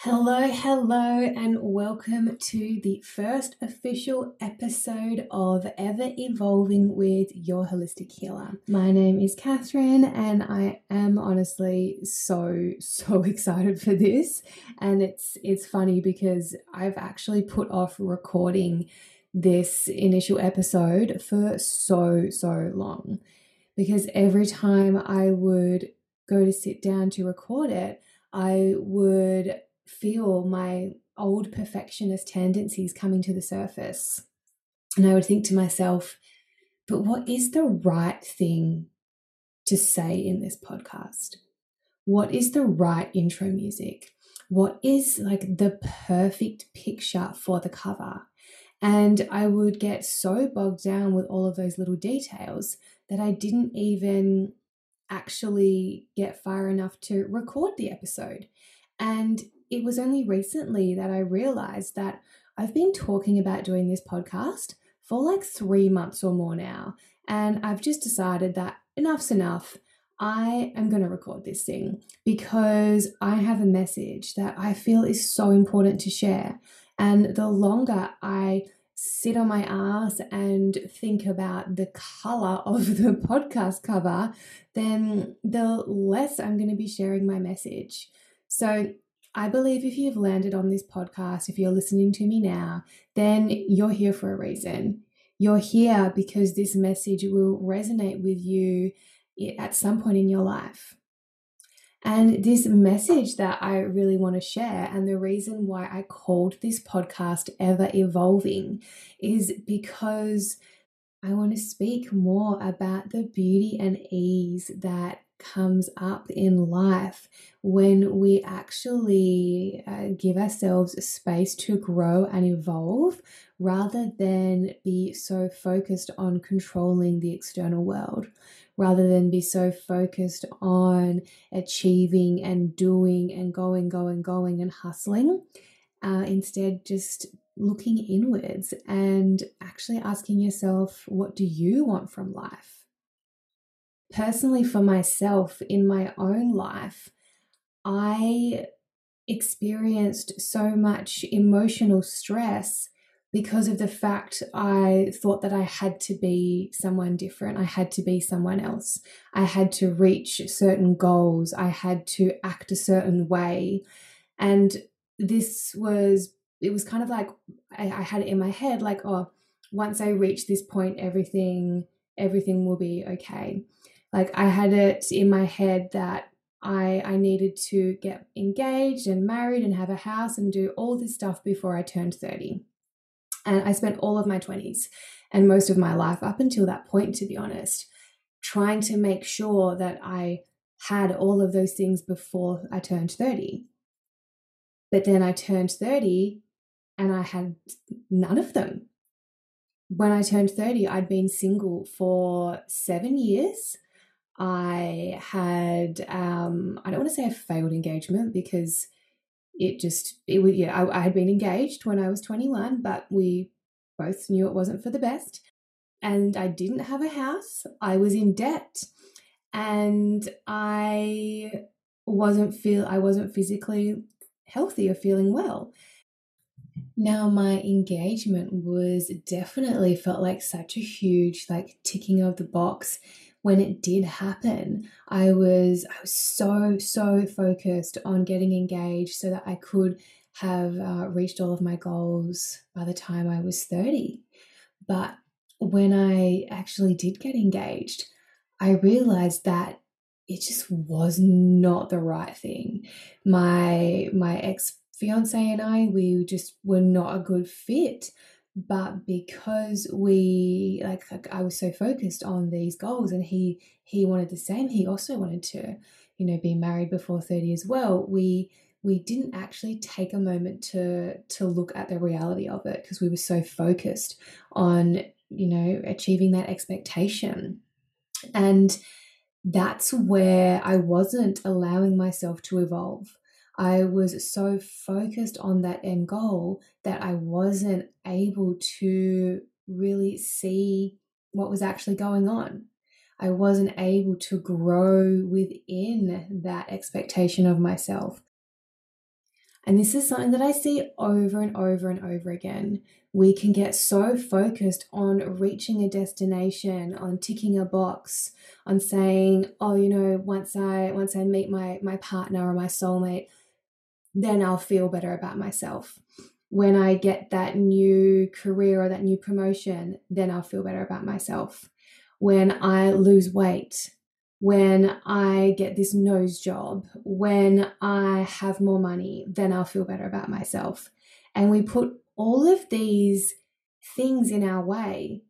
Hello, hello, and welcome to the first official episode of Ever Evolving with Your Holistic Healer. My name is Catherine, and I am honestly so so excited for this. And it's it's funny because I've actually put off recording this initial episode for so so long because every time I would go to sit down to record it, I would feel my old perfectionist tendencies coming to the surface. And I would think to myself, but what is the right thing to say in this podcast? What is the right intro music? What is like the perfect picture for the cover? And I would get so bogged down with all of those little details that I didn't even actually get far enough to record the episode. And it was only recently that I realized that I've been talking about doing this podcast for like three months or more now. And I've just decided that enough's enough. I am going to record this thing because I have a message that I feel is so important to share. And the longer I sit on my ass and think about the color of the podcast cover, then the less I'm going to be sharing my message. So I believe if you've landed on this podcast, if you're listening to me now, then you're here for a reason. You're here because this message will resonate with you at some point in your life. And this message that I really want to share, and the reason why I called this podcast Ever Evolving, is because I want to speak more about the beauty and ease that comes up in life when we actually uh, give ourselves space to grow and evolve rather than be so focused on controlling the external world, rather than be so focused on achieving and doing and going, going, going and hustling. Uh, instead, just looking inwards and actually asking yourself, what do you want from life? Personally for myself in my own life, I experienced so much emotional stress because of the fact I thought that I had to be someone different. I had to be someone else. I had to reach certain goals. I had to act a certain way. And this was, it was kind of like I, I had it in my head like, oh, once I reach this point, everything, everything will be okay like I had it in my head that I I needed to get engaged and married and have a house and do all this stuff before I turned 30. And I spent all of my 20s and most of my life up until that point to be honest trying to make sure that I had all of those things before I turned 30. But then I turned 30 and I had none of them. When I turned 30, I'd been single for seven years. I had um, I don't want to say a failed engagement because it just it was yeah I, I had been engaged when I was 21, but we both knew it wasn't for the best, and I didn't have a house. I was in debt, and I wasn't feel I wasn't physically healthy or feeling well. Now, my engagement was definitely felt like such a huge, like ticking of the box when it did happen, I was I was so so focused on getting engaged so that I could have uh, reached all of my goals by the time I was 30. But when I actually did get engaged, I realized that it just was not the right thing. My my ex fiance and I, we just were not a good fit but because we like, like i was so focused on these goals and he he wanted the same he also wanted to you know be married before 30 as well we we didn't actually take a moment to to look at the reality of it because we were so focused on you know achieving that expectation. And that's where i wasn't allowing myself to evolve I was so focused on that end goal that I wasn't able to really see what was actually going on. I wasn't able to grow within that expectation of myself. And this is something that I see over and over and over again. We can get so focused on reaching a destination, on ticking a box, on saying, "Oh, you know, once I once I meet my my partner or my soulmate, then I'll feel better about myself." When I get that new career or that new promotion, then I'll feel better about myself. When I lose weight, when I get this nose job, when I have more money, then I'll feel better about myself. And we put all of these things in our way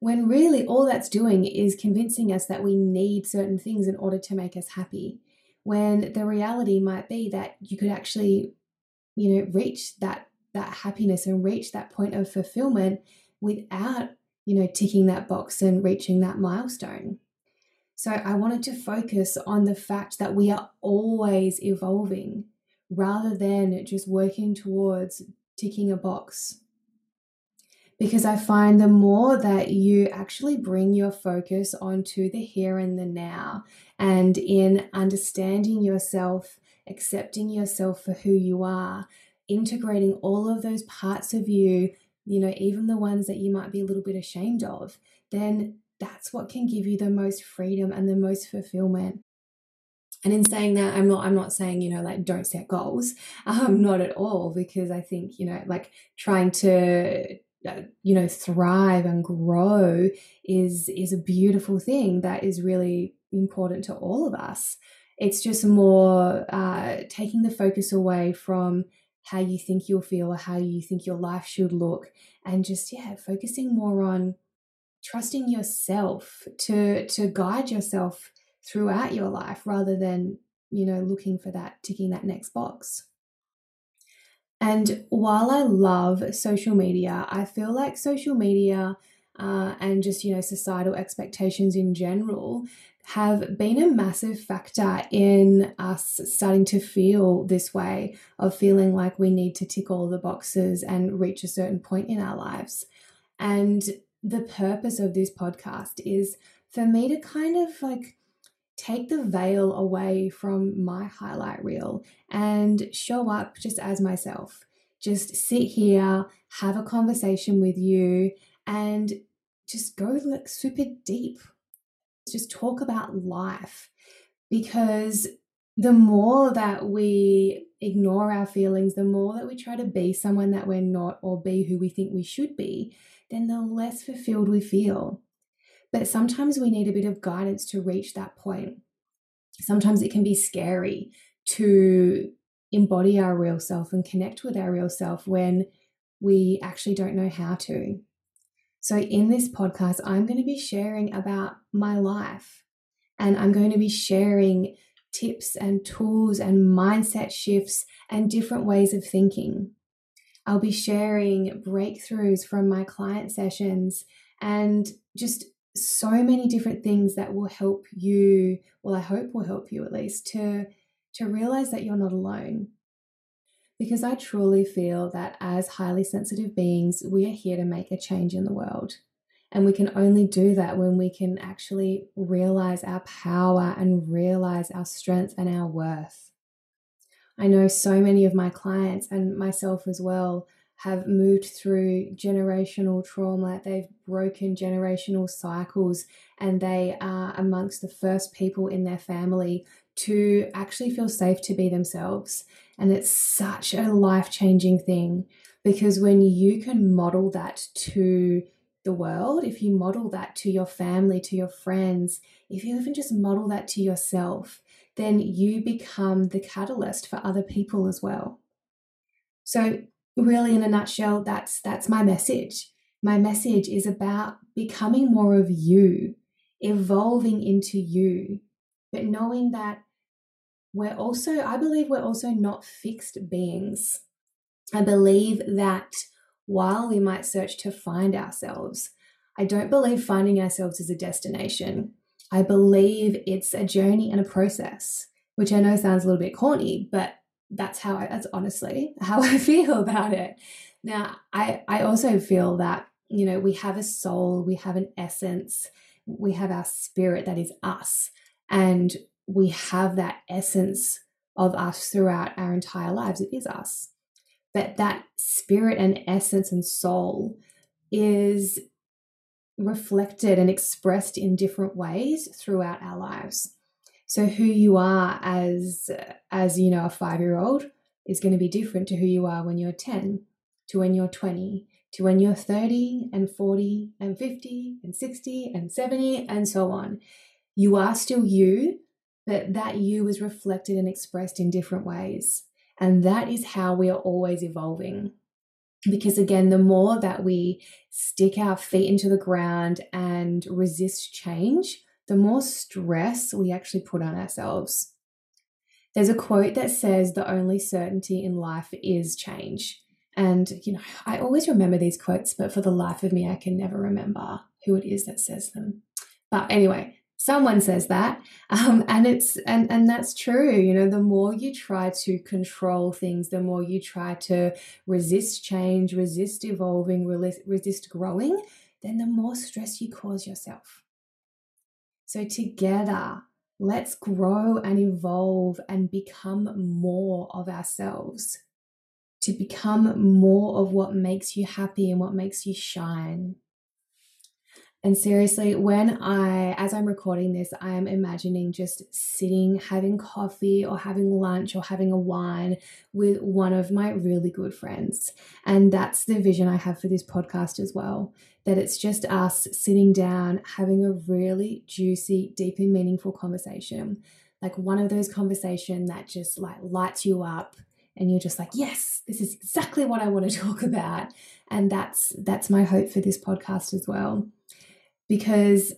when really all that's doing is convincing us that we need certain things in order to make us happy. When the reality might be that you could actually, you know, reach that that happiness and reach that point of fulfillment without, you know, ticking that box and reaching that milestone. So I wanted to focus on the fact that we are always evolving rather than just working towards ticking a box. Because I find the more that you actually bring your focus onto the here and the now, and in understanding yourself, accepting yourself for who you are, integrating all of those parts of you, you know, even the ones that you might be a little bit ashamed of, then that's what can give you the most freedom and the most fulfillment. And in saying that i'm not i'm not saying you know like don't set goals um not at all because i think you know like trying to you know thrive and grow is is a beautiful thing that is really important to all of us. It's just more uh, taking the focus away from how you think you'll feel or how you think your life should look and just yeah focusing more on trusting yourself to to guide yourself throughout your life rather than you know looking for that ticking that next box and while i love social media i feel like social media uh, and just you know societal expectations in general have been a massive factor in us starting to feel this way of feeling like we need to tick all the boxes and reach a certain point in our lives. And the purpose of this podcast is for me to kind of like take the veil away from my highlight reel and show up just as myself. Just sit here, have a conversation with you, and just go like super deep. Just talk about life because the more that we ignore our feelings, the more that we try to be someone that we're not or be who we think we should be, then the less fulfilled we feel. But sometimes we need a bit of guidance to reach that point. Sometimes it can be scary to embody our real self and connect with our real self when we actually don't know how to. So, in this podcast, I'm going to be sharing about my life and I'm going to be sharing tips and tools and mindset shifts and different ways of thinking. I'll be sharing breakthroughs from my client sessions and just so many different things that will help you, well, I hope will help you at least to, to realize that you're not alone. Because I truly feel that as highly sensitive beings, we are here to make a change in the world. And we can only do that when we can actually realize our power and realize our strength and our worth. I know so many of my clients and myself as well have moved through generational trauma. They've broken generational cycles, and they are amongst the first people in their family to actually feel safe to be themselves. And it's such a life changing thing because when you can model that to the world, if you model that to your family, to your friends, if you even just model that to yourself, then you become the catalyst for other people as well. So really in a nutshell that's that's my message. My message is about becoming more of you, evolving into you, but knowing that we're also I believe we're also not fixed beings. I believe that while we might search to find ourselves, I don't believe finding ourselves is a destination. I believe it's a journey and a process, which I know sounds a little bit corny, but that's how I, that's honestly how I feel about it. Now, I, I also feel that, you know, we have a soul, we have an essence, we have our spirit that is us, and we have that essence of us throughout our entire lives. It is us. But that spirit and essence and soul is reflected and expressed in different ways throughout our lives. So who you are as as you know a 5-year-old is going to be different to who you are when you're 10, to when you're 20, to when you're 30 and 40 and 50 and 60 and 70 and so on. You are still you, but that you is reflected and expressed in different ways. And that is how we are always evolving. Because again, the more that we stick our feet into the ground and resist change, the more stress we actually put on ourselves. There's a quote that says, The only certainty in life is change. And, you know, I always remember these quotes, but for the life of me, I can never remember who it is that says them. But anyway, someone says that um, and it's and and that's true you know the more you try to control things the more you try to resist change resist evolving resist growing then the more stress you cause yourself so together let's grow and evolve and become more of ourselves. To become more of what makes you happy and what makes you shine and seriously, when I, as I'm recording this, I am imagining just sitting, having coffee or having lunch or having a wine with one of my really good friends. And that's the vision I have for this podcast as well that it's just us sitting down, having a really juicy, deep and meaningful conversation. Like one of those conversations that just like lights you up and you're just like, yes, this is exactly what I want to talk about. And that's that's my hope for this podcast as well because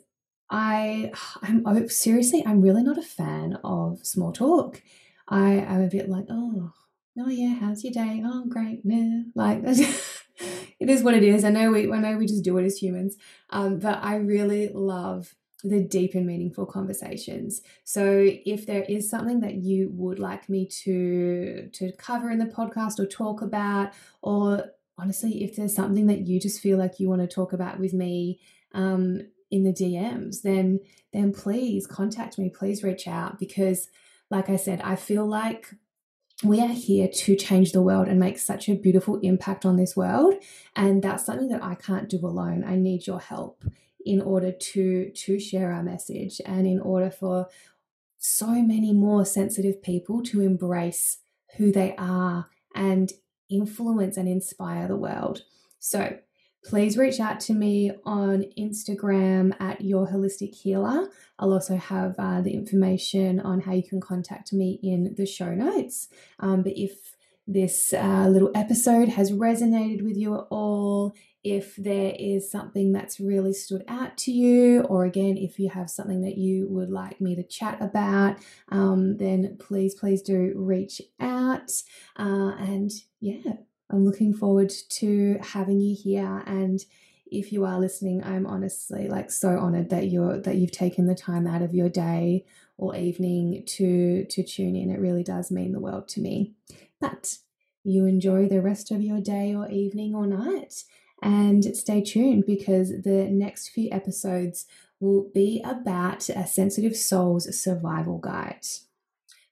I, I'm seriously, I'm really not a fan of small talk. I am a bit like, oh, oh yeah, how's your day? Oh, great, yeah. Like it is what it is. I know we, I know we just do it as humans, um, but I really love the deep and meaningful conversations. So if there is something that you would like me to to cover in the podcast or talk about, or honestly, if there's something that you just feel like you want to talk about with me um, in the DMs, then then please contact me. Please reach out because, like I said, I feel like we are here to change the world and make such a beautiful impact on this world, and that's something that I can't do alone. I need your help in order to to share our message and in order for so many more sensitive people to embrace who they are and influence and inspire the world. So, please reach out to me on Instagram at Your Holistic Healer. I'll also have uh, the information on how you can contact me in the show notes. Um, but if this uh, little episode has resonated with you at all, if there is something that's really stood out to you, or again, if you have something that you would like me to chat about, um, then please, please do reach out. Uh, and yeah, I'm looking forward to having you here and if you are listening, I'm honestly like so honored that you're that you've taken the time out of your day or evening to to tune in. It really does mean the world to me. But you enjoy the rest of your day or evening or night and stay tuned because the next few episodes will be about a sensitive soul's survival guide.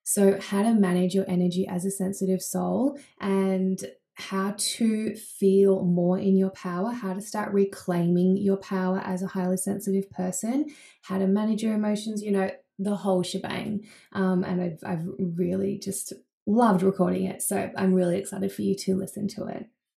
So, how to manage your energy as a sensitive soul and how to feel more in your power, how to start reclaiming your power as a highly sensitive person, how to manage your emotions, you know, the whole shebang. Um, and I've, I've really just loved recording it. So I'm really excited for you to listen to it.